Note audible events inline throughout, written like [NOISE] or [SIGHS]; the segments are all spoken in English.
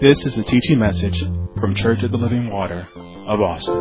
This is a teaching message from Church of the Living Water of Austin.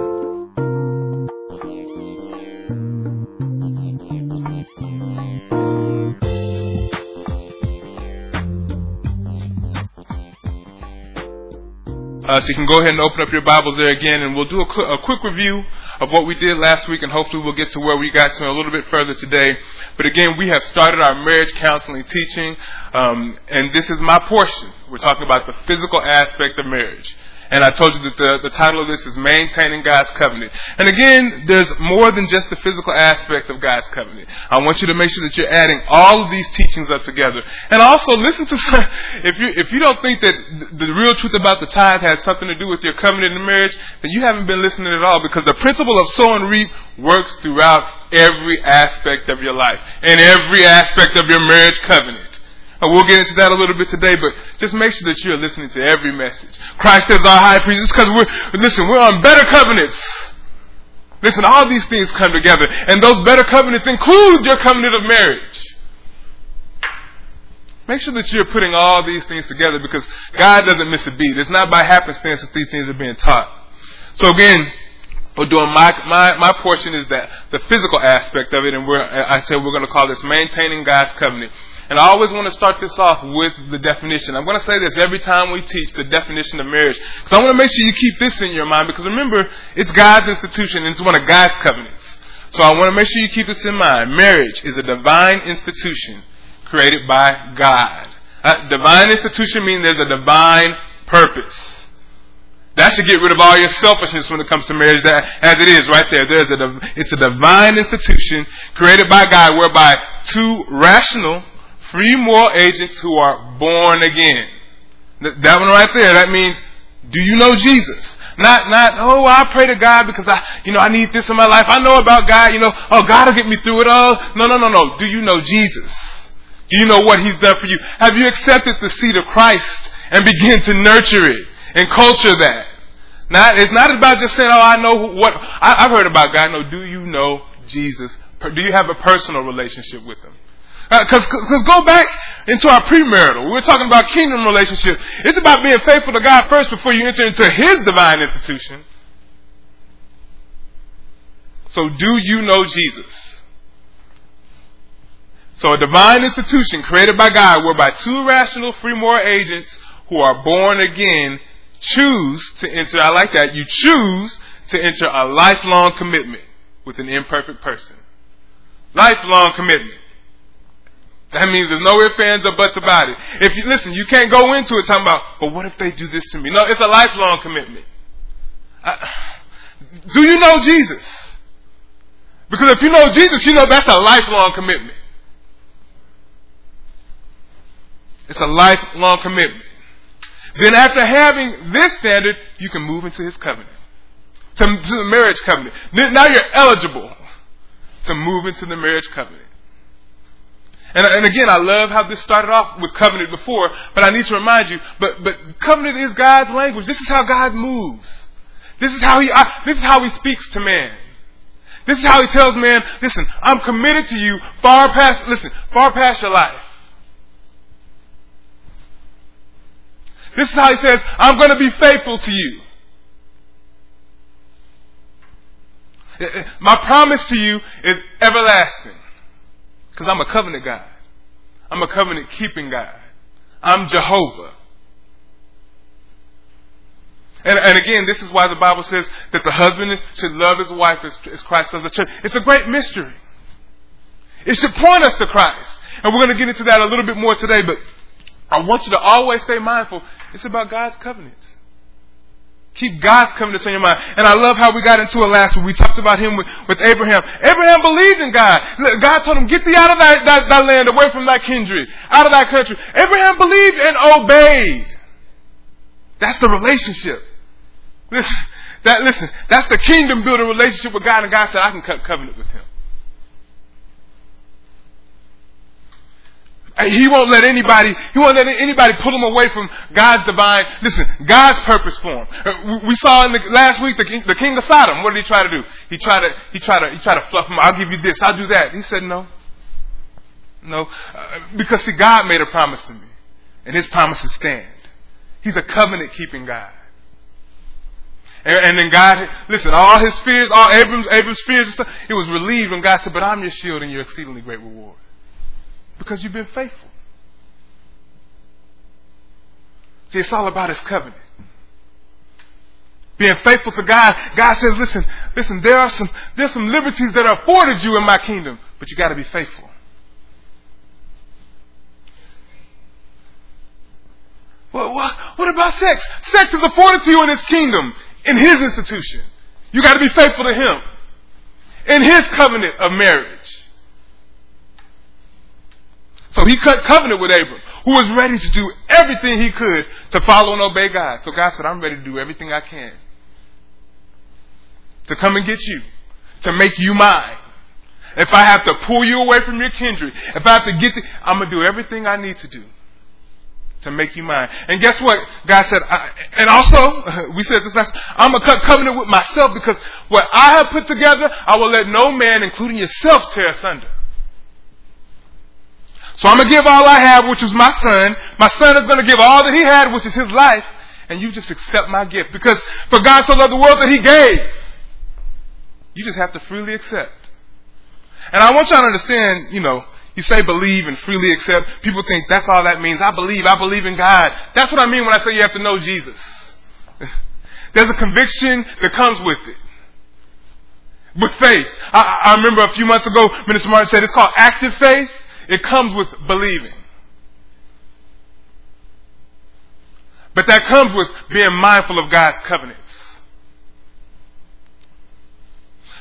Uh, so you can go ahead and open up your Bibles there again, and we'll do a, qu- a quick review of what we did last week, and hopefully we'll get to where we got to a little bit further today. But again, we have started our marriage counseling teaching, um, and this is my portion. We're talking about the physical aspect of marriage. And I told you that the, the title of this is Maintaining God's Covenant. And again, there's more than just the physical aspect of God's covenant. I want you to make sure that you're adding all of these teachings up together. And also listen to some, [LAUGHS] if you, if you don't think that the real truth about the tithe has something to do with your covenant in marriage, then you haven't been listening at all because the principle of sow and reap works throughout every aspect of your life and every aspect of your marriage covenant. And we'll get into that a little bit today, but just make sure that you're listening to every message. Christ is our high priest. It's because we're, listen, we're on better covenants. Listen, all these things come together, and those better covenants include your covenant of marriage. Make sure that you're putting all these things together because God doesn't miss a beat. It's not by happenstance that these things are being taught. So again, we're doing my, my, my portion is that the physical aspect of it, and we're, I said we're going to call this maintaining God's covenant. And I always want to start this off with the definition. I'm going to say this every time we teach the definition of marriage. Because I want to make sure you keep this in your mind. Because remember, it's God's institution and it's one of God's covenants. So I want to make sure you keep this in mind. Marriage is a divine institution created by God. Uh, divine institution means there's a divine purpose. That should get rid of all your selfishness when it comes to marriage. That, as it is right there, there's a, it's a divine institution created by God whereby two rational free more agents who are born again. That one right there, that means, do you know Jesus? Not, not, oh, I pray to God because I, you know, I need this in my life. I know about God, you know, oh, God will get me through it all. No, no, no, no. Do you know Jesus? Do you know what He's done for you? Have you accepted the seed of Christ and begin to nurture it and culture that? Not, it's not about just saying, oh, I know what, I, I've heard about God. No, do you know Jesus? Do you have a personal relationship with Him? Because uh, go back into our premarital. We're talking about kingdom relationships. It's about being faithful to God first before you enter into His divine institution. So, do you know Jesus? So, a divine institution created by God, whereby two rational free moral agents who are born again choose to enter. I like that. You choose to enter a lifelong commitment with an imperfect person. Lifelong commitment. That means there's no ifs, ands, or buts about it. If you listen, you can't go into it talking about, but what if they do this to me? No, it's a lifelong commitment. I, do you know Jesus? Because if you know Jesus, you know that's a lifelong commitment. It's a lifelong commitment. Then after having this standard, you can move into his covenant. To, to the marriage covenant. Now you're eligible to move into the marriage covenant. And, and again, I love how this started off with covenant before, but I need to remind you, but, but covenant is God's language. This is how God moves. This is how he, I, this is how he speaks to man. This is how he tells man, listen, I'm committed to you far past, listen, far past your life. This is how he says, I'm going to be faithful to you. Eh, eh, my promise to you is everlasting. Because I'm a covenant God. I'm a covenant keeping God. I'm Jehovah. And, and, again, this is why the Bible says that the husband should love his wife as, as Christ loves the church. It's a great mystery. It should point us to Christ. And we're going to get into that a little bit more today, but I want you to always stay mindful. It's about God's covenants. Keep God's covenants on your mind. And I love how we got into it last week. We talked about him with, with Abraham. Abraham believed in God. God told him, get thee out of that, that, that land, away from that kindred, out of that country. Abraham believed and obeyed. That's the relationship. Listen, that, listen, that's the kingdom building relationship with God. And God said, I can cut covenant with him. He won't let anybody, he won't let anybody pull him away from God's divine, listen, God's purpose for him. Uh, we saw in the last week the king, the king of Sodom. What did he try to do? He tried to, he tried to, he tried to fluff him. I'll give you this. I'll do that. He said no. No. Uh, because see, God made a promise to me. And his promises stand. He's a covenant keeping God. And, and, then God, listen, all his fears, all Abram's, Abram's fears and stuff, it was relieved when God said, But I'm your shield and your exceedingly great reward. Because you've been faithful. See, it's all about his covenant. Being faithful to God. God says, listen, listen, there are some, there's some liberties that are afforded you in my kingdom, but you gotta be faithful. What, what, what about sex? Sex is afforded to you in his kingdom, in his institution. You gotta be faithful to him. In his covenant of marriage. So he cut covenant with Abram, who was ready to do everything he could to follow and obey God. So God said, I'm ready to do everything I can to come and get you, to make you mine. If I have to pull you away from your kindred, if I have to get, the, I'm gonna do everything I need to do to make you mine. And guess what? God said, I, and also, [LAUGHS] we said this last, I'm gonna cut covenant with myself because what I have put together, I will let no man, including yourself, tear asunder. So I'm gonna give all I have, which is my son. My son is gonna give all that he had, which is his life. And you just accept my gift. Because for God so loved the world that he gave. You just have to freely accept. And I want y'all to understand, you know, you say believe and freely accept. People think that's all that means. I believe. I believe in God. That's what I mean when I say you have to know Jesus. [LAUGHS] There's a conviction that comes with it. With faith. I, I remember a few months ago, Minister Martin said it's called active faith. It comes with believing. But that comes with being mindful of God's covenants.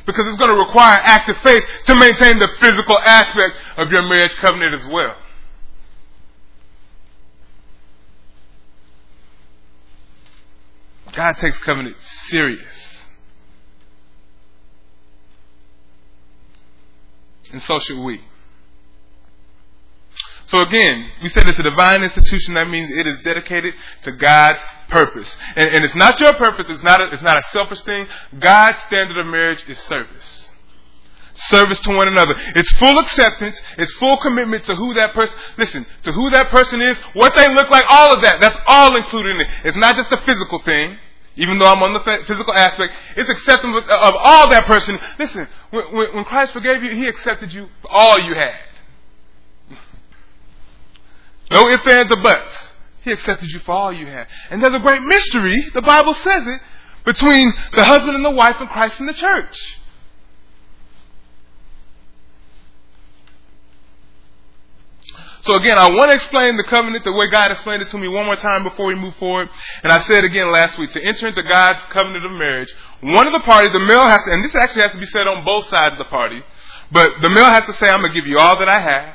because it's going to require active faith to maintain the physical aspect of your marriage covenant as well. God takes covenant serious. And so should we. So again, we said it's a divine institution. That means it is dedicated to God's purpose. And, and it's not your purpose. It's not, a, it's not a selfish thing. God's standard of marriage is service. Service to one another. It's full acceptance. It's full commitment to who that person, listen, to who that person is, what they look like, all of that. That's all included in it. It's not just a physical thing. Even though I'm on the physical aspect, it's acceptance of all that person. Listen, when, when Christ forgave you, He accepted you for all you had. No ifs, ands, or buts. He accepted you for all you have. And there's a great mystery, the Bible says it, between the husband and the wife and Christ and the church. So again, I want to explain the covenant the way God explained it to me one more time before we move forward. And I said again last week, to enter into God's covenant of marriage, one of the parties, the male has to, and this actually has to be said on both sides of the party, but the male has to say, I'm going to give you all that I have.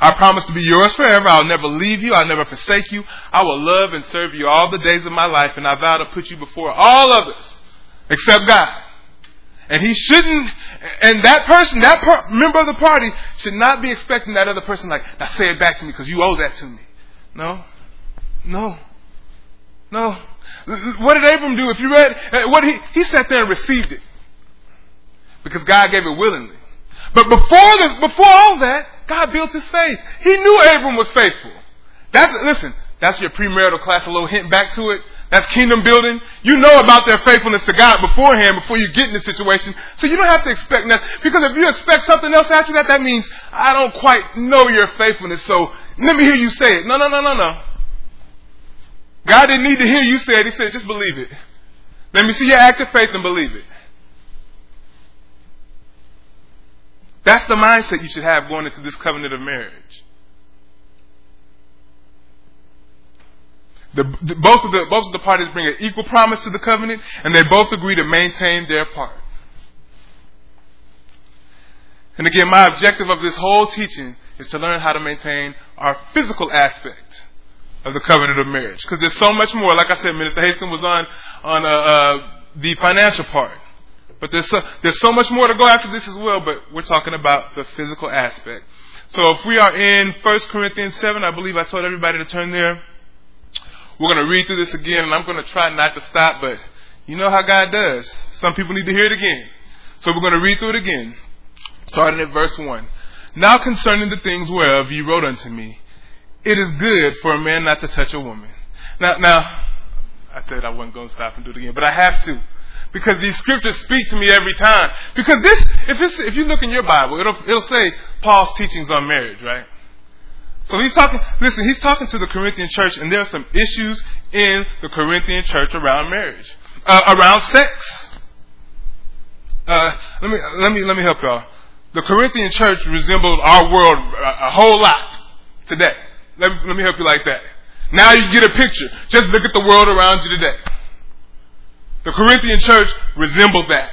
I promise to be yours forever. I'll never leave you. I'll never forsake you. I will love and serve you all the days of my life, and I vow to put you before all others except God. And he shouldn't, and that person, that member of the party should not be expecting that other person like, now say it back to me because you owe that to me. No. No. No. What did Abram do? If you read, uh, what he, he sat there and received it. Because God gave it willingly. But before the, before all that, God built his faith. He knew Abram was faithful. That's, listen, that's your premarital class, a little hint back to it. That's kingdom building. You know about their faithfulness to God beforehand before you get in the situation. So you don't have to expect nothing. Because if you expect something else after that, that means I don't quite know your faithfulness. So let me hear you say it. No, no, no, no, no. God didn't need to hear you say it. He said, just believe it. Let me see your active faith and believe it. That's the mindset you should have going into this covenant of marriage. The, the, both, of the, both of the parties bring an equal promise to the covenant, and they both agree to maintain their part. And again, my objective of this whole teaching is to learn how to maintain our physical aspect of the covenant of marriage. Because there's so much more. Like I said, Minister Hastings was on on uh, uh, the financial part. But there's so, there's so much more to go after this as well, but we're talking about the physical aspect. So if we are in 1 Corinthians 7, I believe I told everybody to turn there. We're going to read through this again, and I'm going to try not to stop, but you know how God does. Some people need to hear it again. So we're going to read through it again, starting at verse 1. Now concerning the things whereof ye wrote unto me, it is good for a man not to touch a woman. Now, now, I said I wasn't going to stop and do it again, but I have to. Because these scriptures speak to me every time. Because this, if, if you look in your Bible, it'll, it'll say Paul's teachings on marriage, right? So he's talking, listen, he's talking to the Corinthian church, and there are some issues in the Corinthian church around marriage, uh, around sex. Uh, let me, let me, let me help y'all. The Corinthian church resembled our world a, a whole lot today. Let me, let me help you like that. Now you get a picture. Just look at the world around you today. The Corinthian church resembled that.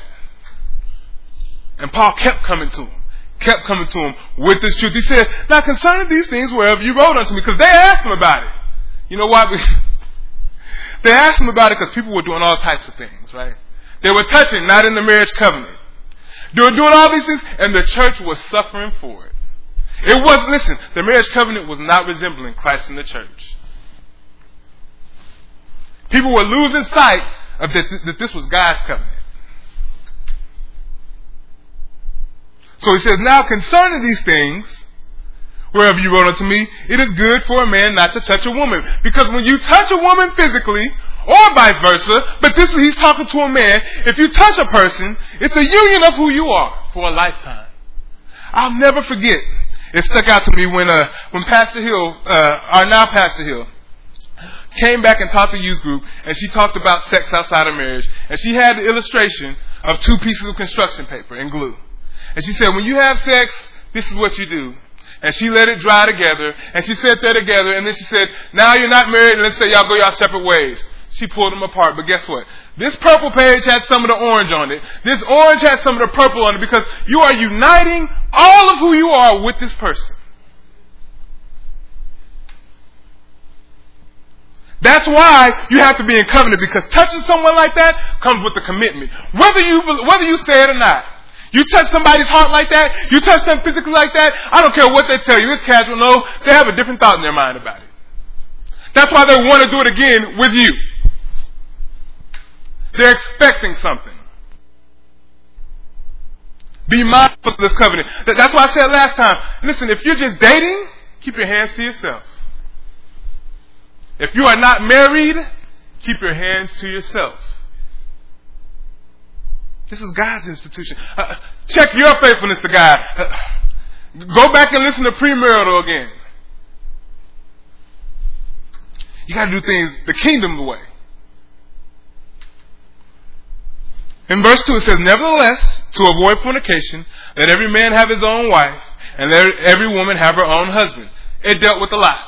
And Paul kept coming to them, kept coming to them with this truth. He said, Now concerning these things, wherever you wrote unto me, because they asked him about it. You know why? [LAUGHS] they asked him about it because people were doing all types of things, right? They were touching, not in the marriage covenant. They were doing all these things, and the church was suffering for it. It was, listen, the marriage covenant was not resembling Christ in the church. People were losing sight of that, that this was God's covenant. So he says, Now concerning these things, wherever you wrote unto me, it is good for a man not to touch a woman. Because when you touch a woman physically, or vice versa, but this is, he's talking to a man, if you touch a person, it's a union of who you are for a lifetime. I'll never forget. It stuck out to me when uh, when Pastor Hill, uh, our now Pastor Hill, came back and taught the youth group, and she talked about sex outside of marriage, and she had the illustration of two pieces of construction paper and glue. And she said, when you have sex, this is what you do. And she let it dry together, and she said that together, and then she said, now you're not married, and let's say y'all go your separate ways. She pulled them apart, but guess what? This purple page had some of the orange on it. This orange had some of the purple on it because you are uniting all of who you are with this person. That's why you have to be in covenant because touching someone like that comes with a commitment. Whether you whether you say it or not. You touch somebody's heart like that, you touch them physically like that, I don't care what they tell you, it's casual. No, they have a different thought in their mind about it. That's why they want to do it again with you. They're expecting something. Be mindful of this covenant. That's why I said last time, listen, if you're just dating, keep your hands to yourself. If you are not married, keep your hands to yourself. This is God's institution. Uh, check your faithfulness to God. Uh, go back and listen to premarital again. You got to do things the kingdom way. In verse 2 it says, Nevertheless, to avoid fornication, let every man have his own wife, and let every woman have her own husband. It dealt with a lot.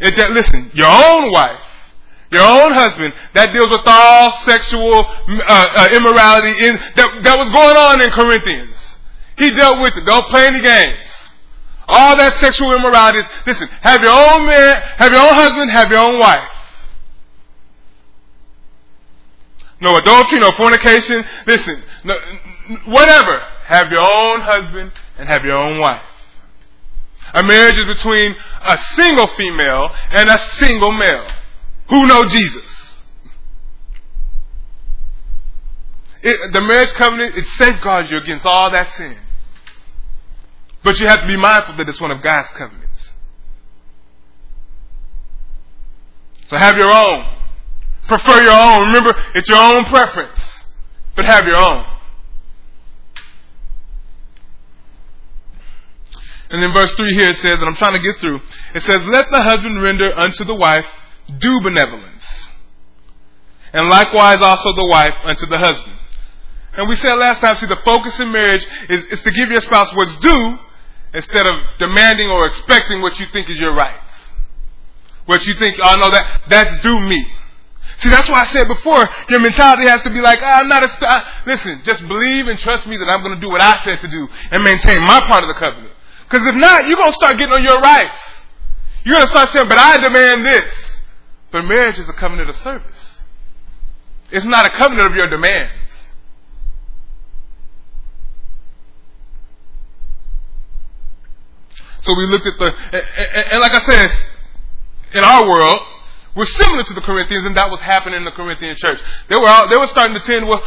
It dealt, listen, your own wife, your own husband, that deals with all sexual uh, uh, immorality in, that, that was going on in Corinthians. He dealt with it. Don't play any games. All that sexual immorality is, listen, have your own man, have your own husband, have your own wife. No adultery, no fornication. Listen, no, whatever. Have your own husband and have your own wife. A marriage is between a single female and a single male who know Jesus. It, the marriage covenant, it safeguards you against all that sin. But you have to be mindful that it's one of God's covenants. So have your own. Prefer your own. Remember, it's your own preference. But have your own. And in verse 3 here it says, and I'm trying to get through, it says, Let the husband render unto the wife due benevolence. And likewise also the wife unto the husband. And we said last time, see, the focus in marriage is, is to give your spouse what's due instead of demanding or expecting what you think is your rights. What you think, oh no, that, that's due me. See, that's why I said before, your mentality has to be like, ah, I'm not a. Listen, just believe and trust me that I'm going to do what I said to do and maintain my part of the covenant. Because if not, you're going to start getting on your rights. You're going to start saying, but I demand this. But marriage is a covenant of service. It's not a covenant of your demands. So we looked at the, and, and like I said, in our world, we're similar to the Corinthians, and that was happening in the Corinthian church. They were all, they were starting to tend well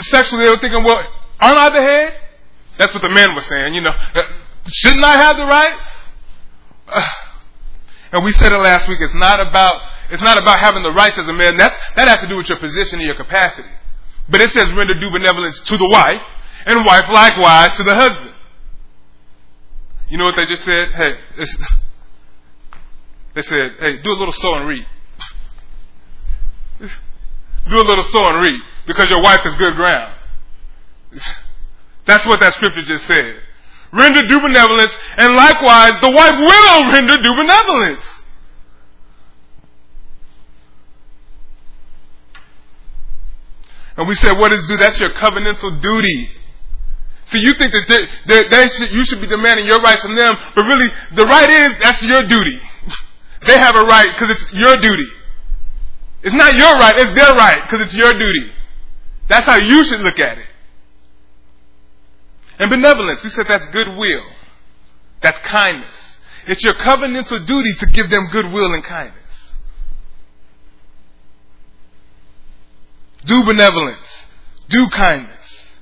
sexually. They were thinking, well, aren't I the head? That's what the men were saying. You know, Shouldn't I have the rights? [SIGHS] And we said it last week. It's not about It's not about having the rights as a man. That's, that has to do with your position and your capacity. But it says render due benevolence to the wife, and wife likewise to the husband. You know what they just said? Hey, [LAUGHS] they said, hey, do a little sow and reap. [LAUGHS] do a little sow and reap because your wife is good ground. [LAUGHS] That's what that scripture just said. Render due benevolence, and likewise the wife will render due benevolence. And we said, what is due? That's your covenantal duty. So you think that they, they, should, you should be demanding your rights from them, but really the right is that's your duty. [LAUGHS] they have a right because it's your duty. It's not your right, it's their right because it's your duty. That's how you should look at it. And benevolence, we said that's goodwill. That's kindness. It's your covenantal duty to give them goodwill and kindness. Do benevolence. Do kindness.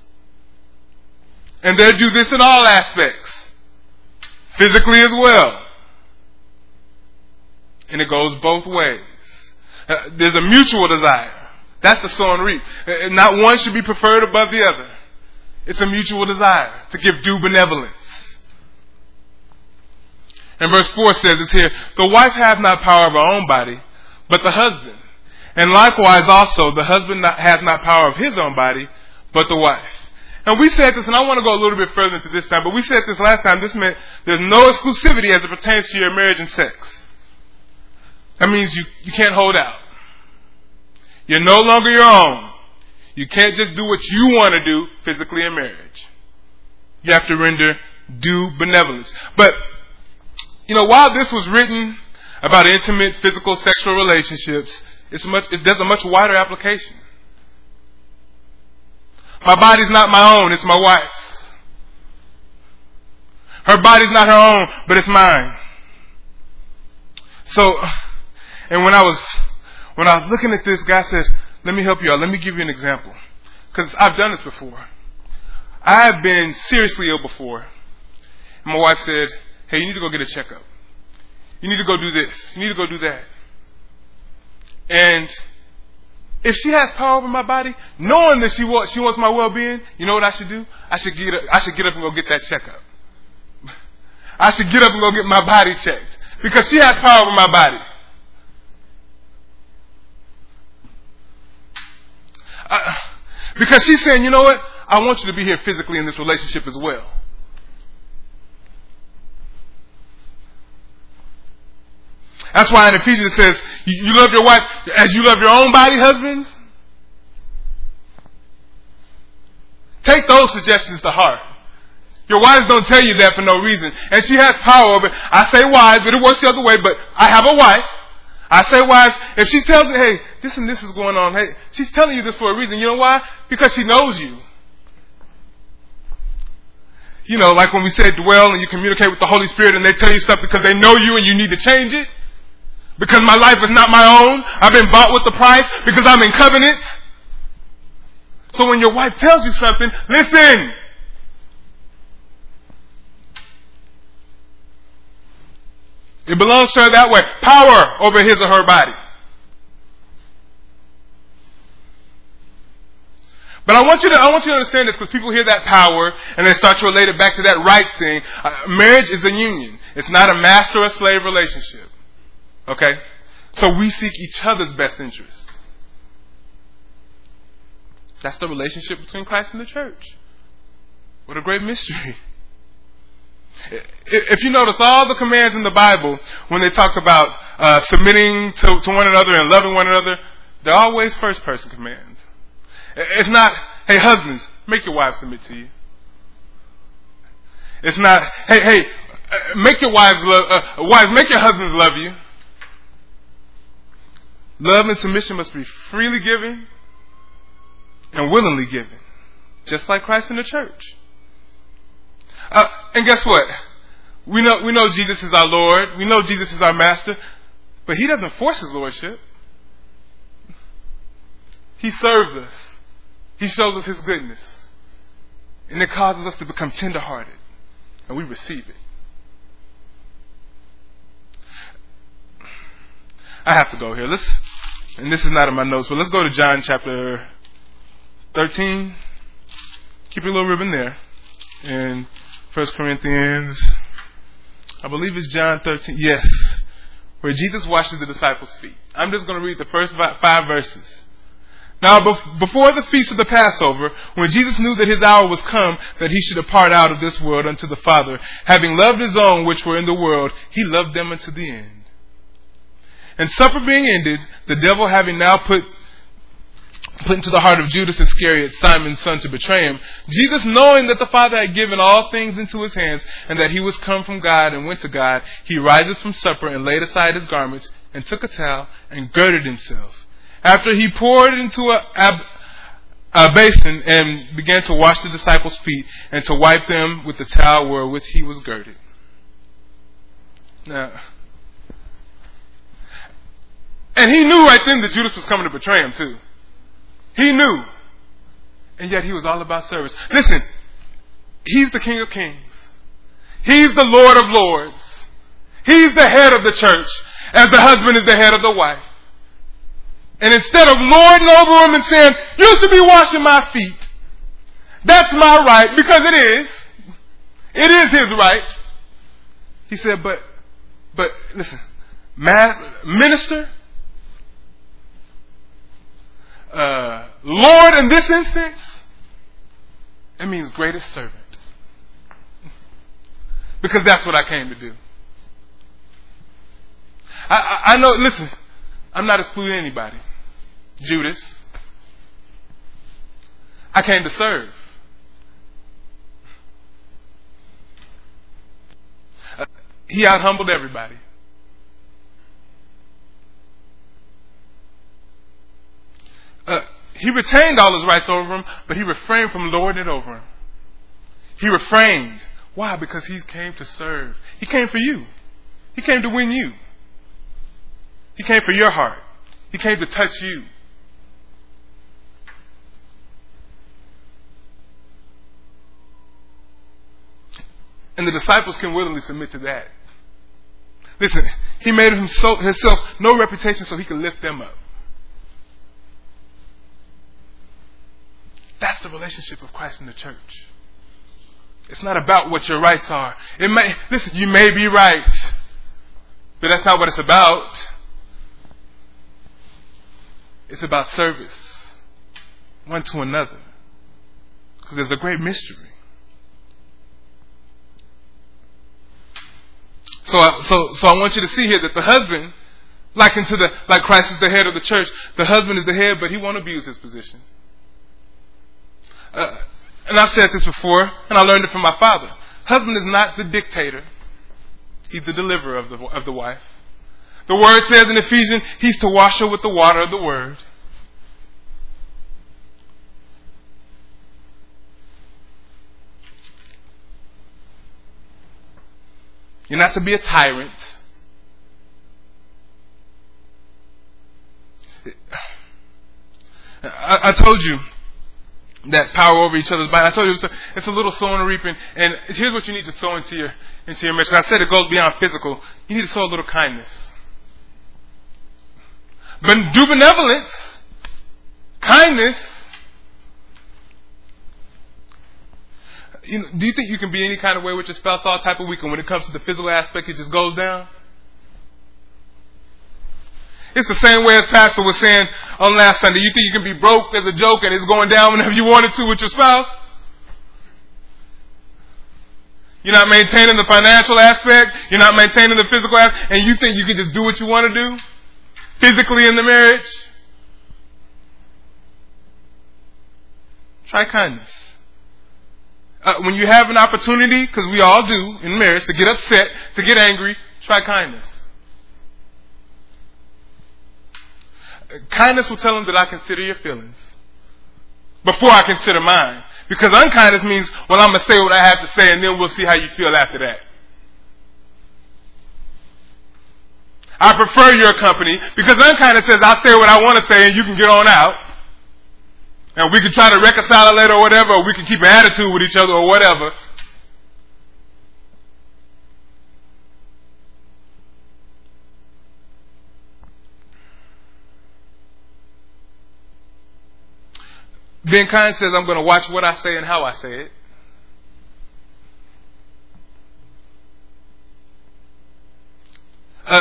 And they do this in all aspects. Physically as well. And it goes both ways. Uh, there's a mutual desire. That's the sow and reap. Uh, not one should be preferred above the other. It's a mutual desire to give due benevolence. And verse 4 says it's here, the wife hath not power of her own body, but the husband. And likewise also, the husband not, has not power of his own body, but the wife. And we said this, and I want to go a little bit further into this time, but we said this last time, this meant there's no exclusivity as it pertains to your marriage and sex. That means you, you can't hold out. You're no longer your own. You can't just do what you want to do physically in marriage. You have to render due benevolence. But, you know, while this was written about intimate physical sexual relationships, it's much, it, does a much wider application. My body's not my own, it's my wife's. Her body's not her own, but it's mine. So, and when I was, when I was looking at this, God said, let me help you out. Let me give you an example. Because I've done this before. I have been seriously ill before. And my wife said, hey, you need to go get a checkup. You need to go do this. You need to go do that. And if she has power over my body, knowing that she wants, she wants my well-being, you know what I should do? I should get up, I should get up and go get that checkup. [LAUGHS] I should get up and go get my body checked because she has power over my body. Because she's saying, you know what? I want you to be here physically in this relationship as well. That's why in Ephesians it says, you love your wife as you love your own body, husbands. Take those suggestions to heart. Your wives don't tell you that for no reason. And she has power over it. I say wives, but it works the other way, but I have a wife. I say wives, if she tells you, hey, this and this is going on, hey, she's telling you this for a reason. You know why? Because she knows you. You know, like when we say dwell and you communicate with the Holy Spirit and they tell you stuff because they know you and you need to change it. Because my life is not my own. I've been bought with the price because I'm in covenant. So when your wife tells you something, listen. It belongs to her that way. Power over his or her body. But I want you to, I want you to understand this because people hear that power and they start to relate it back to that rights thing. Uh, marriage is a union. It's not a master or slave relationship. Okay? So we seek each other's best interest. That's the relationship between Christ and the church. What a great mystery. [LAUGHS] If you notice all the commands in the Bible, when they talk about uh, submitting to, to one another and loving one another, they're always first person commands. It's not, hey, husbands, make your wives submit to you. It's not, hey, hey, uh, make your wives love, uh, wives, make your husbands love you. Love and submission must be freely given and willingly given, just like Christ in the church. Uh, and guess what? We know we know Jesus is our Lord. We know Jesus is our Master, but He doesn't force His lordship. He serves us. He shows us His goodness, and it causes us to become tenderhearted, and we receive it. I have to go here. Let's, and this is not in my notes, but let's go to John chapter 13. Keep your little ribbon there. And First Corinthians, I believe it's John 13. Yes. Where Jesus washes the disciples' feet. I'm just going to read the first five verses. Now, before the feast of the Passover, when Jesus knew that his hour was come, that he should depart out of this world unto the Father, having loved his own which were in the world, he loved them unto the end. And supper being ended, the devil having now put put into the heart of Judas Iscariot, Simon's son, to betray him, Jesus, knowing that the Father had given all things into his hands, and that he was come from God and went to God, he riseth from supper and laid aside his garments, and took a towel and girded himself. After he poured into a, a, a basin and began to wash the disciples' feet and to wipe them with the towel wherewith he was girded. Now, and he knew right then that Judas was coming to betray him too. He knew. And yet he was all about service. Listen, he's the King of Kings. He's the Lord of Lords. He's the head of the church, as the husband is the head of the wife. And instead of lording over him and saying, you should be washing my feet, that's my right, because it is. It is his right. He said, but, but listen, minister, uh, Lord in this instance, it means greatest servant. Because that's what I came to do. I, I, I know, listen, I'm not excluding anybody. Judas. I came to serve. Uh, he out humbled everybody. Uh, he retained all his rights over him, but he refrained from lording it over him. He refrained. Why? Because he came to serve. He came for you. He came to win you. He came for your heart. He came to touch you. And the disciples can willingly submit to that. Listen, he made himself, himself no reputation so he could lift them up. That's the relationship of Christ and the church. It's not about what your rights are. It may, listen, you may be right, but that's not what it's about. It's about service, one to another. Because there's a great mystery. So, I, so, so I want you to see here that the husband, like into the, like Christ is the head of the church, the husband is the head, but he won't abuse his position. Uh, and I've said this before, and I learned it from my father. Husband is not the dictator; he's the deliverer of the of the wife. The word says in Ephesians, he's to wash her with the water of the word. You're not to be a tyrant. I, I told you that power over each other's body. I told you it's a, it's a little sowing and reaping. And here's what you need to sow into your into your marriage. I said it goes beyond physical. You need to sow a little kindness. But do benevolence, kindness. You know, do you think you can be any kind of way with your spouse all type of week, and when it comes to the physical aspect, it just goes down? It's the same way as Pastor was saying on last Sunday. You think you can be broke as a joke and it's going down whenever you wanted to with your spouse? You're not maintaining the financial aspect. You're not maintaining the physical aspect. And you think you can just do what you want to do? Physically in the marriage? Try kindness. Uh, when you have an opportunity, because we all do in marriage, to get upset, to get angry, try kindness. Kindness will tell them that I consider your feelings before I consider mine. Because unkindness means, well, I'm going to say what I have to say and then we'll see how you feel after that. I prefer your company because unkindness says I'll say what I want to say and you can get on out. And we can try to reconcile it later or whatever, or we can keep an attitude with each other or whatever. Being kind says, I'm going to watch what I say and how I say it. Uh,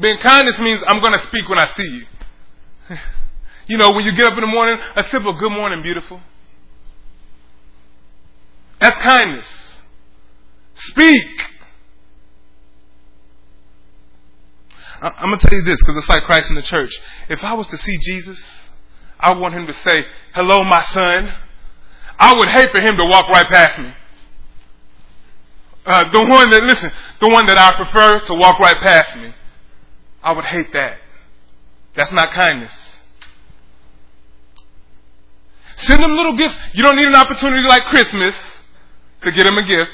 being kindness means I'm going to speak when I see you. [LAUGHS] you know, when you get up in the morning, a simple good morning, beautiful. That's kindness. Speak. I'm going to tell you this because it's like Christ in the church. If I was to see Jesus, I want him to say, Hello, my son. I would hate for him to walk right past me. Uh, the one that, listen, the one that I prefer to walk right past me. I would hate that. That's not kindness. Send them little gifts. You don't need an opportunity like Christmas to get them a gift.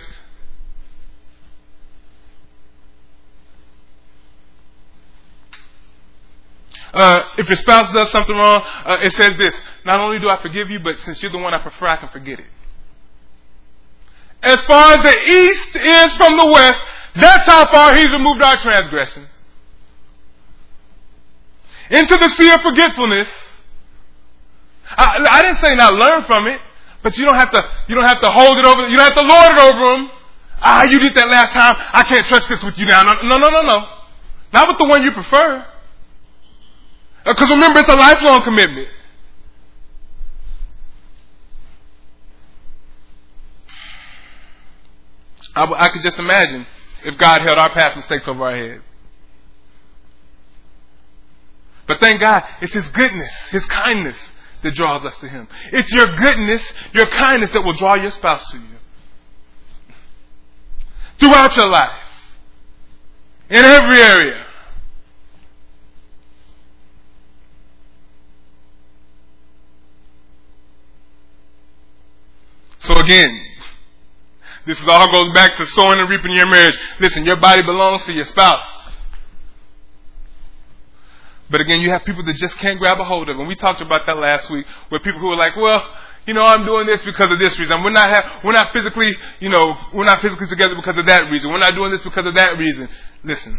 Uh, if your spouse does something wrong, uh, it says this: Not only do I forgive you, but since you're the one I prefer, I can forget it. As far as the east is from the west, that's how far He's removed our transgressions into the sea of forgetfulness. I, I, didn't say not learn from it, but you don't have to. You don't have to hold it over. You don't have to lord it over them. Ah, you did that last time. I can't trust this with you now. No, no, no, no, no. Not with the one you prefer. Because remember, it's a lifelong commitment. I, I could just imagine if God held our past mistakes over our head. But thank God, it's His goodness, His kindness that draws us to Him. It's your goodness, your kindness that will draw your spouse to you. Throughout your life. In every area. So again, this is all goes back to sowing and reaping your marriage. Listen, your body belongs to your spouse. But again, you have people that just can't grab a hold of it. And we talked about that last week, where people who are like, well, you know, I'm doing this because of this reason. We're not have, we're not physically, you know, we're not physically together because of that reason. We're not doing this because of that reason. Listen,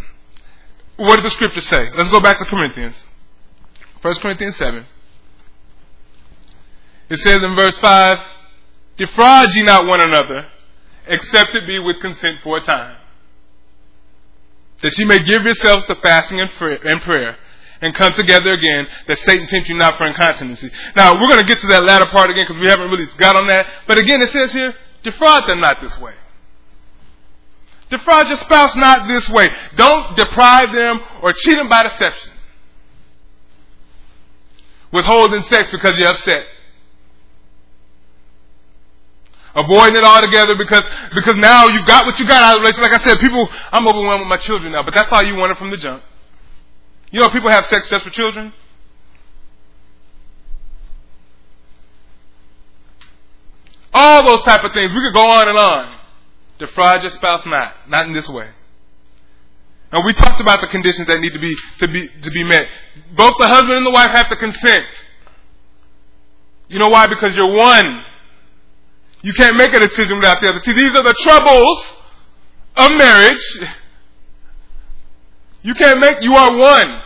what does the scripture say? Let's go back to Corinthians. 1 Corinthians 7. It says in verse 5, Defraud ye not one another, except it be with consent for a time. That ye may give yourselves to fasting and prayer and come together again, that Satan tempt you not for incontinency. Now, we're going to get to that latter part again because we haven't really got on that. But again, it says here, defraud them not this way. Defraud your spouse not this way. Don't deprive them or cheat them by deception. Withholding sex because you're upset. Avoiding it altogether because because now you got what you got out of the relationship. Like I said, people, I'm overwhelmed with my children now, but that's how you wanted from the jump. You know, people have sex just for children. All those type of things. We could go on and on. Defraud your spouse not. Not in this way. Now we talked about the conditions that need to be, to be, to be met. Both the husband and the wife have to consent. You know why? Because you're one. You can't make a decision without the other. See, these are the troubles of marriage. You can't make, you are one.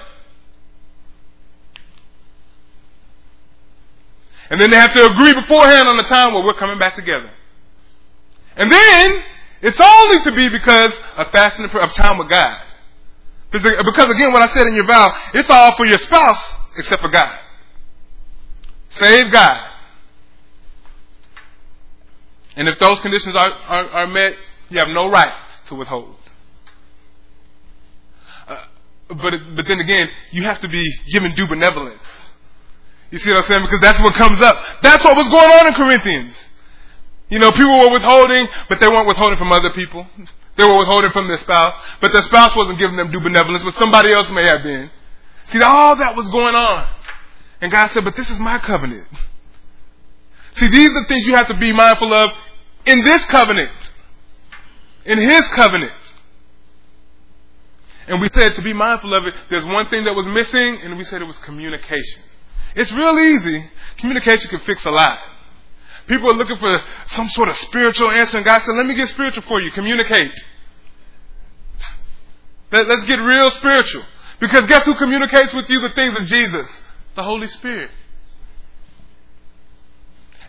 And then they have to agree beforehand on the time where we're coming back together. And then, it's only to be because of fasting of time with God. Because again, what I said in your vow, it's all for your spouse except for God. Save God. And if those conditions are, are, are met, you have no right to withhold uh, but but then again, you have to be given due benevolence. You see what I'm saying? Because that's what comes up. That's what was going on in Corinthians. You know, people were withholding, but they weren't withholding from other people. They were withholding from their spouse, but their spouse wasn't giving them due benevolence, but somebody else may have been. See, all that was going on. And God said, but this is my covenant. See, these are the things you have to be mindful of in this covenant. In His covenant. And we said to be mindful of it, there's one thing that was missing, and we said it was communication. It's real easy. Communication can fix a lot. People are looking for some sort of spiritual answer, and God said, let me get spiritual for you. Communicate. Let, us get real spiritual. Because guess who communicates with you the things of Jesus? The Holy Spirit.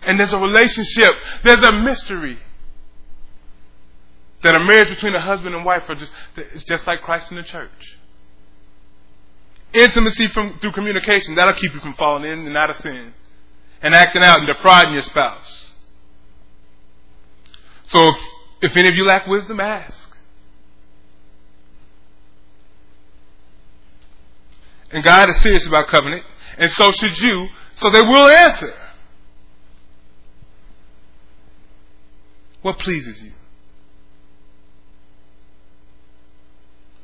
And there's a relationship. There's a mystery. That a marriage between a husband and wife are just, it's just like Christ in the church. Intimacy from, through communication, that'll keep you from falling in and out of sin. And acting out and defrauding your spouse. So if, if any of you lack wisdom, ask. And God is serious about covenant, and so should you, so they will answer. What pleases you?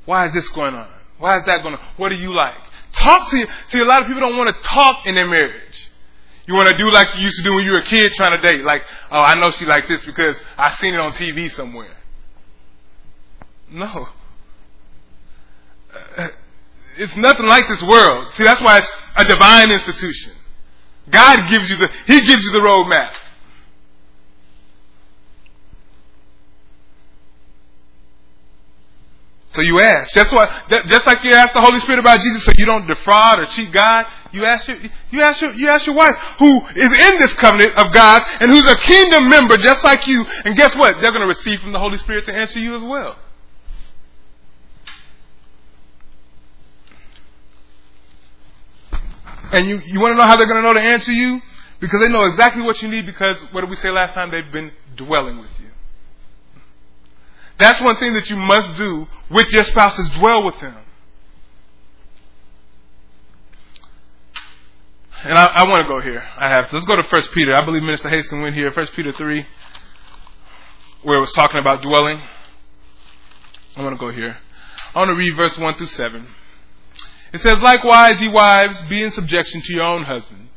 Why is this going on? Why is that going on? What do you like? Talk to you. See, a lot of people don't want to talk in their marriage. You want to do like you used to do when you were a kid trying to date. Like, oh, I know she like this because I seen it on TV somewhere. No. Uh, it's nothing like this world. See, that's why it's a divine institution. God gives you the, He gives you the roadmap. So you ask. Just what, just like you ask the Holy Spirit about Jesus, so you don't defraud or cheat God. You ask your, you ask your, you ask your wife who is in this covenant of God and who's a kingdom member just like you. And guess what? They're going to receive from the Holy Spirit to answer you as well. And you, you want to know how they're going to know to answer you? Because they know exactly what you need because, what did we say last time? They've been dwelling with you. That's one thing that you must do with your spouse is dwell with them. And I, I want to go here. I have. Let's go to First Peter. I believe Minister Hastings went here. First Peter 3, where it was talking about dwelling. I want to go here. I want to read verse 1 through 7. It says, Likewise, ye wives, be in subjection to your own husband,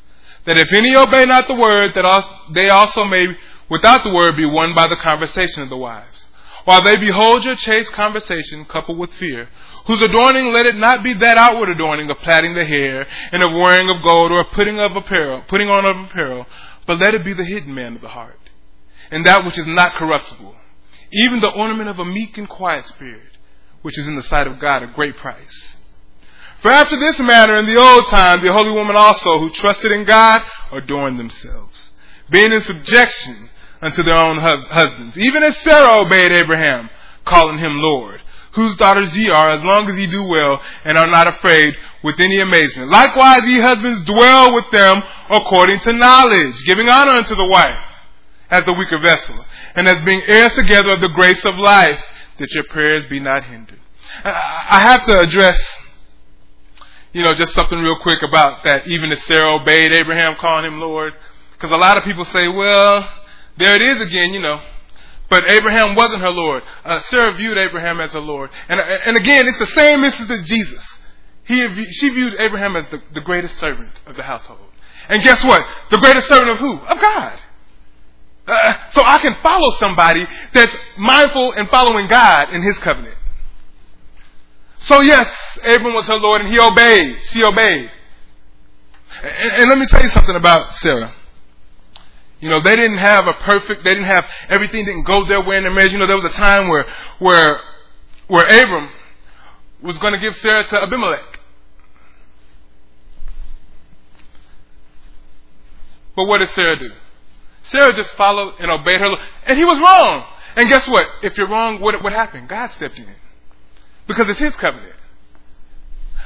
that if any obey not the word, that they also may, without the word, be won by the conversation of the wives. While they behold your chaste conversation coupled with fear, whose adorning let it not be that outward adorning of plaiting the hair and of wearing of gold or of putting of apparel, putting on of apparel, but let it be the hidden man of the heart, and that which is not corruptible, even the ornament of a meek and quiet spirit, which is in the sight of God a great price. For after this manner in the old time the holy women also who trusted in God adorned themselves, being in subjection unto their own husbands, even as Sarah obeyed Abraham, calling him Lord, whose daughters ye are, as long as ye do well and are not afraid with any amazement. Likewise, ye husbands dwell with them according to knowledge, giving honor unto the wife as the weaker vessel, and as being heirs together of the grace of life, that your prayers be not hindered. I have to address, you know, just something real quick about that. Even as Sarah obeyed Abraham, calling him Lord, because a lot of people say, well, there it is again, you know. But Abraham wasn't her Lord. Uh, Sarah viewed Abraham as her Lord. And, and again, it's the same instance as Jesus. He, she viewed Abraham as the, the greatest servant of the household. And guess what? The greatest servant of who? Of God. Uh, so I can follow somebody that's mindful and following God in his covenant. So yes, Abram was her Lord and he obeyed. She obeyed. And, and let me tell you something about Sarah. You know, they didn't have a perfect, they didn't have, everything didn't go their way in their marriage. You know, there was a time where, where, where Abram was going to give Sarah to Abimelech. But what did Sarah do? Sarah just followed and obeyed her. And he was wrong. And guess what? If you're wrong, what, what happened? God stepped in. Because it's his covenant.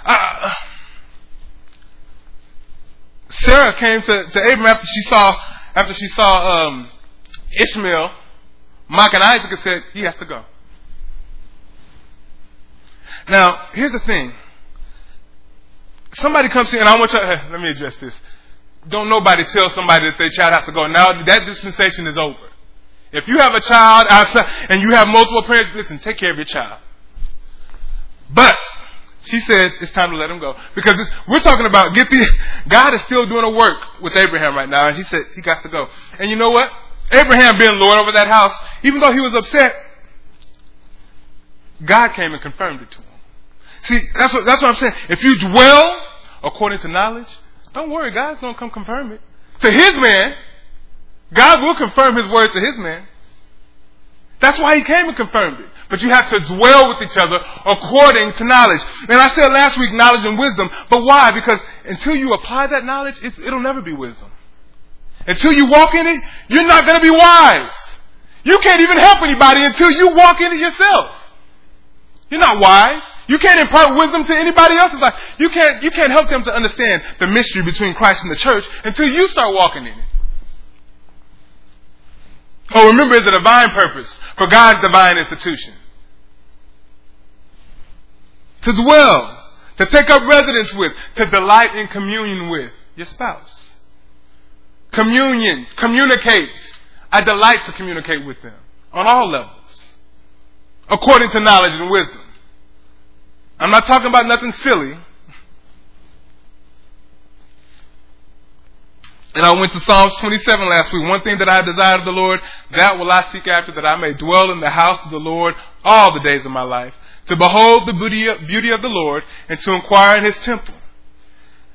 Uh, Sarah came to, to Abram after she saw after she saw um, Ishmael mocking Isaac and said, he has to go. Now, here's the thing. Somebody comes in, and I want you, to, [LAUGHS] let me address this. Don't nobody tell somebody that their child has to go. Now, that dispensation is over. If you have a child outside and you have multiple parents, listen, take care of your child. But she said it's time to let him go because we're talking about get the God is still doing a work with Abraham right now, and he said he got to go. And you know what? Abraham being Lord over that house, even though he was upset, God came and confirmed it to him. See, that's what that's what I'm saying. If you dwell according to knowledge, don't worry, God's gonna come confirm it to His man. God will confirm His word to His man. That's why He came and confirmed it. But you have to dwell with each other according to knowledge. And I said last week knowledge and wisdom. But why? Because until you apply that knowledge, it'll never be wisdom. until you walk in it, you're not going to be wise. You can't even help anybody until you walk in it yourself. You're not wise. You can't impart wisdom to anybody else's life. You can't, you can't help them to understand the mystery between Christ and the church until you start walking in it. Oh, remember, it's a divine purpose for God's divine institution. To dwell, to take up residence with, to delight in communion with your spouse. Communion, communicate. I delight to communicate with them on all levels, according to knowledge and wisdom. I'm not talking about nothing silly. And I went to Psalms 27 last week. One thing that I desire of the Lord, that will I seek after, that I may dwell in the house of the Lord all the days of my life, to behold the beauty of the Lord, and to inquire in his temple.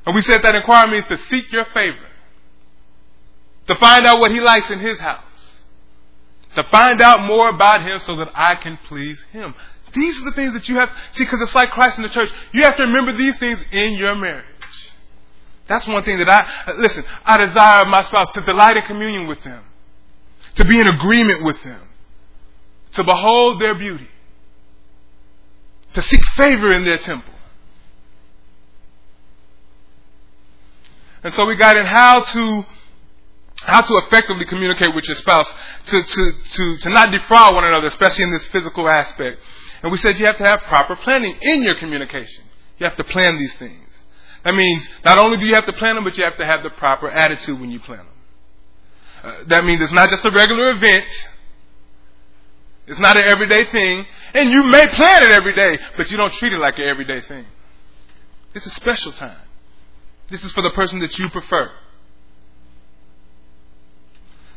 And we said that inquire means to seek your favor, to find out what he likes in his house, to find out more about him so that I can please him. These are the things that you have, see, because it's like Christ in the church. You have to remember these things in your marriage. That's one thing that I, listen, I desire my spouse to delight in communion with them, to be in agreement with them, to behold their beauty, to seek favor in their temple. And so we got in how to how to effectively communicate with your spouse, to, to, to, to not defraud one another, especially in this physical aspect. And we said you have to have proper planning in your communication. You have to plan these things. That means not only do you have to plan them, but you have to have the proper attitude when you plan them. Uh, that means it's not just a regular event. It's not an everyday thing. And you may plan it every day, but you don't treat it like an everyday thing. It's a special time. This is for the person that you prefer.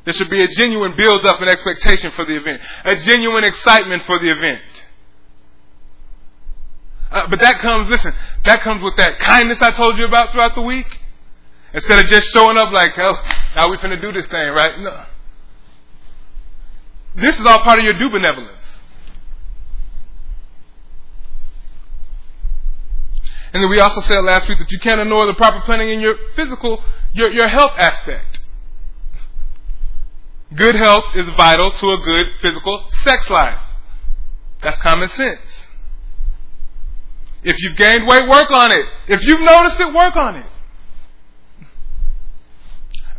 There should be a genuine build up and expectation for the event, a genuine excitement for the event. Uh, but that comes, listen, that comes with that kindness I told you about throughout the week. Instead of just showing up like, oh, now going to do this thing, right? No. This is all part of your due benevolence. And then we also said last week that you can't ignore the proper planning in your physical, your, your health aspect. Good health is vital to a good physical sex life. That's common sense. If you've gained weight, work on it. If you've noticed it, work on it.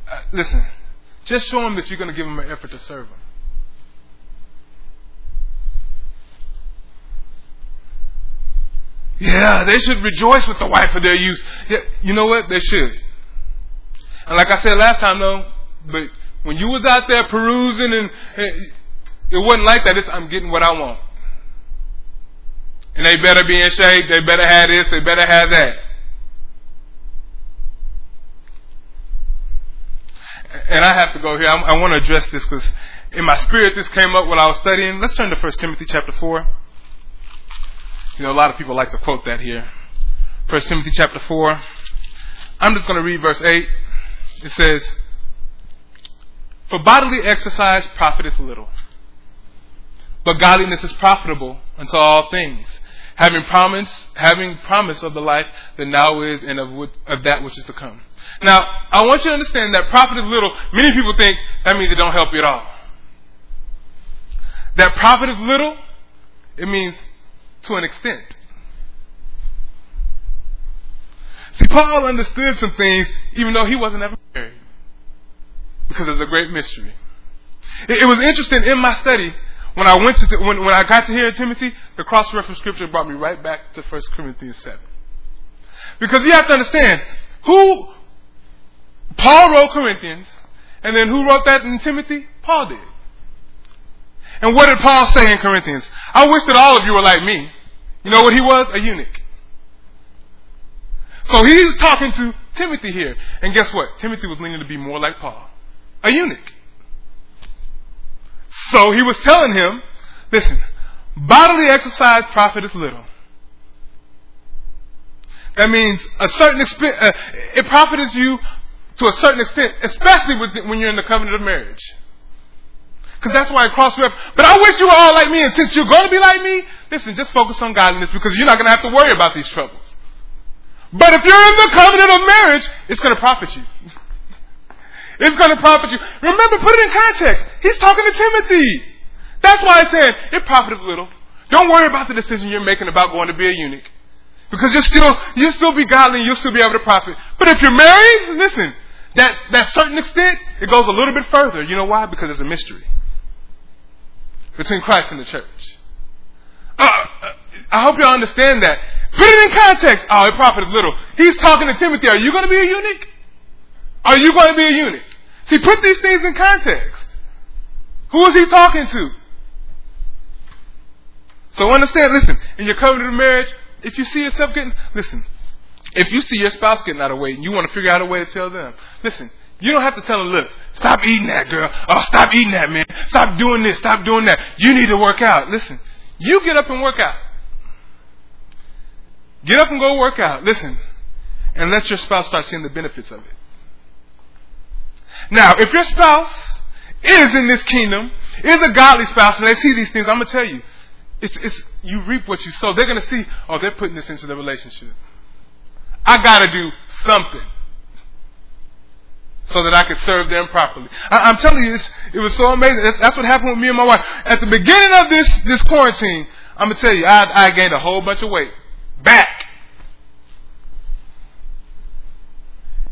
Uh, listen, just show them that you're going to give them an effort to serve them. Yeah, they should rejoice with the wife of their youth. Yeah, you know what? They should. And like I said last time, though, but when you was out there perusing and it wasn't like that. It's, I'm getting what I want. And they better be in shape. They better have this. They better have that. And I have to go here. I, I want to address this because in my spirit this came up when I was studying. Let's turn to 1 Timothy chapter 4. You know, a lot of people like to quote that here. 1 Timothy chapter 4. I'm just going to read verse 8. It says, For bodily exercise profiteth little, but godliness is profitable unto all things, having promise, having promise of the life that now is and of, of that which is to come. Now, I want you to understand that profit is little. Many people think that means it don't help you at all. That profit is little, it means to an extent. See, Paul understood some things even though he wasn't ever married. Because it's a great mystery. It, it was interesting in my study when I went to, when, when I got to hear Timothy, the cross-reference scripture brought me right back to 1 Corinthians 7. Because you have to understand, who, Paul wrote Corinthians, and then who wrote that in Timothy? Paul did. And what did Paul say in Corinthians? I wish that all of you were like me. You know what he was? A eunuch. So he's talking to Timothy here. And guess what? Timothy was leaning to be more like Paul. A eunuch. So he was telling him, listen, bodily exercise profiteth little. That means a certain extent, uh, it profits you to a certain extent, especially when you're in the covenant of marriage. Because that's why I cross ref. But I wish you were all like me, and since you're going to be like me, listen, just focus on godliness because you're not going to have to worry about these troubles. But if you're in the covenant of marriage, it's going to profit you. [LAUGHS] It's going to profit you. Remember, put it in context. He's talking to Timothy. That's why I said it profiteth little. Don't worry about the decision you're making about going to be a eunuch. Because you'll still, you'll still be godly and you'll still be able to profit. But if you're married, listen, that, that certain extent, it goes a little bit further. You know why? Because it's a mystery. Between Christ and the church. Uh, I hope y'all understand that. Put it in context. Oh, it profits little. He's talking to Timothy. Are you going to be a eunuch? Are you going to be a eunuch? See, put these things in context. Who is he talking to? So understand, listen, in your covenant of marriage, if you see yourself getting, listen, if you see your spouse getting out of weight and you want to figure out a way to tell them, listen, you don't have to tell them, look, stop eating that girl. Oh, stop eating that man. Stop doing this. Stop doing that. You need to work out. Listen, you get up and work out. Get up and go work out. Listen, and let your spouse start seeing the benefits of it. Now, if your spouse is in this kingdom, is a godly spouse, and they see these things, I'm going to tell you, it's, it's, you reap what you sow. They're going to see, oh, they're putting this into the relationship. I got to do something so that I could serve them properly. I, am telling you, it was so amazing. That's, that's, what happened with me and my wife. At the beginning of this, this quarantine, I'm going to tell you, I, I gained a whole bunch of weight. Back.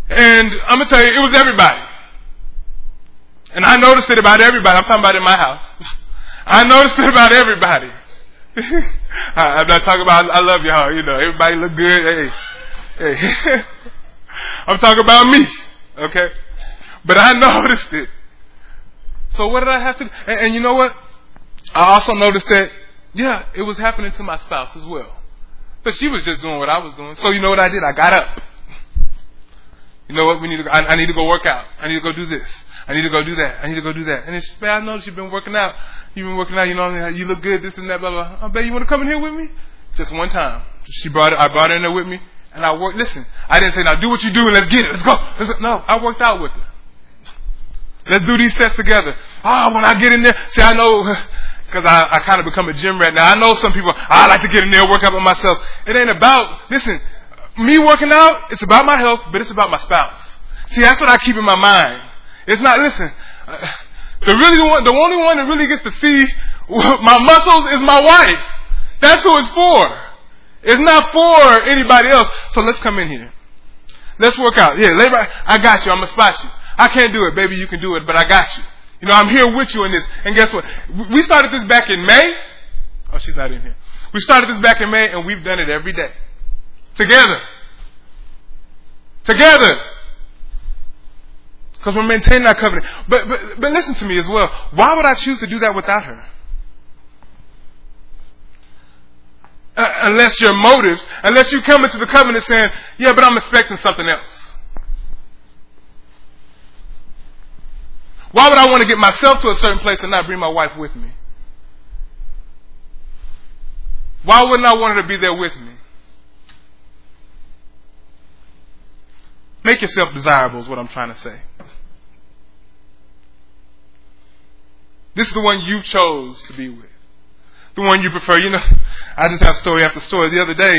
And I'm going to tell you, it was everybody. And I noticed it about everybody. I'm talking about in my house. [LAUGHS] I noticed it about everybody. I'm not talking about I love y'all, you know, everybody look good. Hey. Hey. [LAUGHS] I'm talking about me. Okay? But I [LAUGHS] noticed it. So what did I have to do? And, and you know what? I also noticed that, yeah, it was happening to my spouse as well. But she was just doing what I was doing. So you know what I did? I got up. You know what? We need to. I, I need to go work out. I need to go do this. I need to go do that. I need to go do that. And it's, man, I noticed you've been working out. You've been working out. You know, you look good. This and that. Blah blah. I bet you want to come in here with me. Just one time. She brought it. I brought her in there with me, and I worked. Listen, I didn't say now do what you do and let's get it. Let's go. Let's. No, I worked out with her. Let's do these sets together. Ah, oh, when I get in there, see, I know [LAUGHS] because I, I kind of become a gym rat now. I know some people. I like to get in there, work out by myself. It ain't about listen. Me working out, it's about my health, but it's about my spouse. See, that's what I keep in my mind. It's not, listen, the really one, the only one that really gets to see [LAUGHS] my muscles is my wife. That's who it's for. It's not for anybody else. So let's come in here. Let's work out. Yeah, labor, I got you. I'm gonna spot you. I can't do it, baby. You can do it, but I got you. You know, I'm here with you in this. And guess what? We started this back in May. Oh, she's not in here. We started this back in May, and we've done it every day. Together. Together. Because we're maintaining our covenant. But, but, but listen to me as well. Why would I choose to do that without her? Uh, unless your motives, unless you come into the covenant saying, yeah, but I'm expecting something else. Why would I want to get myself to a certain place and not bring my wife with me? Why wouldn't I want her to be there with me? Make yourself desirable is what I'm trying to say. This is the one you chose to be with. The one you prefer. You know, [LAUGHS] I just have story after story. The other day,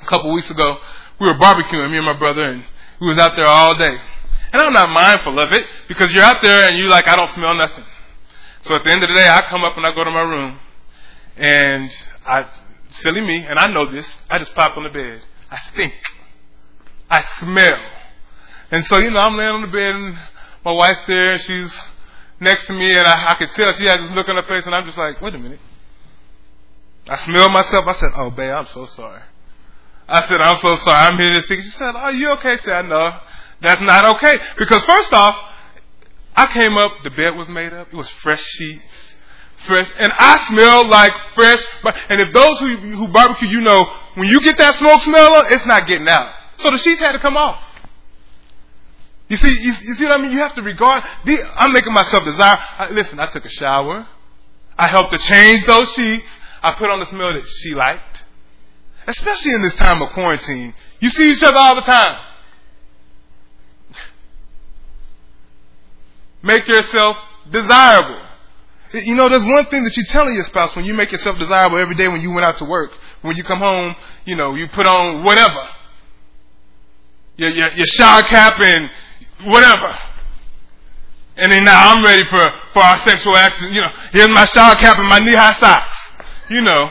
a couple weeks ago, we were barbecuing, me and my brother, and we was out there all day. And I'm not mindful of it because you're out there and you're like, I don't smell nothing. So at the end of the day, I come up and I go to my room and I, silly me, and I know this, I just pop on the bed. I stink. I smell. And so, you know, I'm laying on the bed and my wife's there and she's next to me and I, I could tell she had this look on her face and I'm just like, wait a minute. I smelled myself. I said, oh, babe, I'm so sorry. I said, I'm so sorry. I'm here to speak. She said, are you okay? I said, no, that's not okay. Because first off, I came up, the bed was made up. It was fresh sheets. Fresh, and I smelled like fresh. And if those who, who barbecue, you know, when you get that smoke smell, it's not getting out. So the sheets had to come off. You see, you, you, see what I mean? You have to regard. The, I'm making myself desire. I, listen, I took a shower. I helped to change those sheets. I put on the smell that she liked. Especially in this time of quarantine. You see each other all the time. Make yourself desirable. You know, there's one thing that you're telling your spouse when you make yourself desirable every day when you went out to work. When you come home, you know, you put on whatever. Your, your, your shower cap and whatever. And then now I'm ready for, for our sexual action. You know, here's my shower cap and my knee high socks. You know.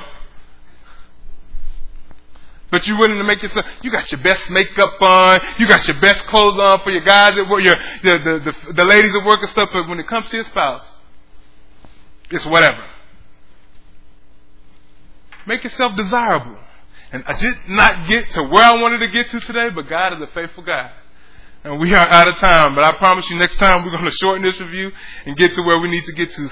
But you're willing to make yourself, you got your best makeup on, you got your best clothes on for your guys at work, your, your the, the, the ladies at work and stuff, but when it comes to your spouse, it's whatever. Make yourself desirable. And I did not get to where I wanted to get to today, but God is a faithful God. And we are out of time, but I promise you next time we're going to shorten this review and get to where we need to get to.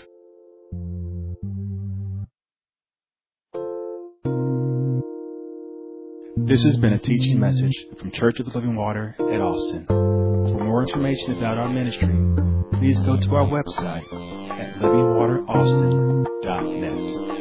This has been a teaching message from Church of the Living Water at Austin. For more information about our ministry, please go to our website at livingwateraustin.net.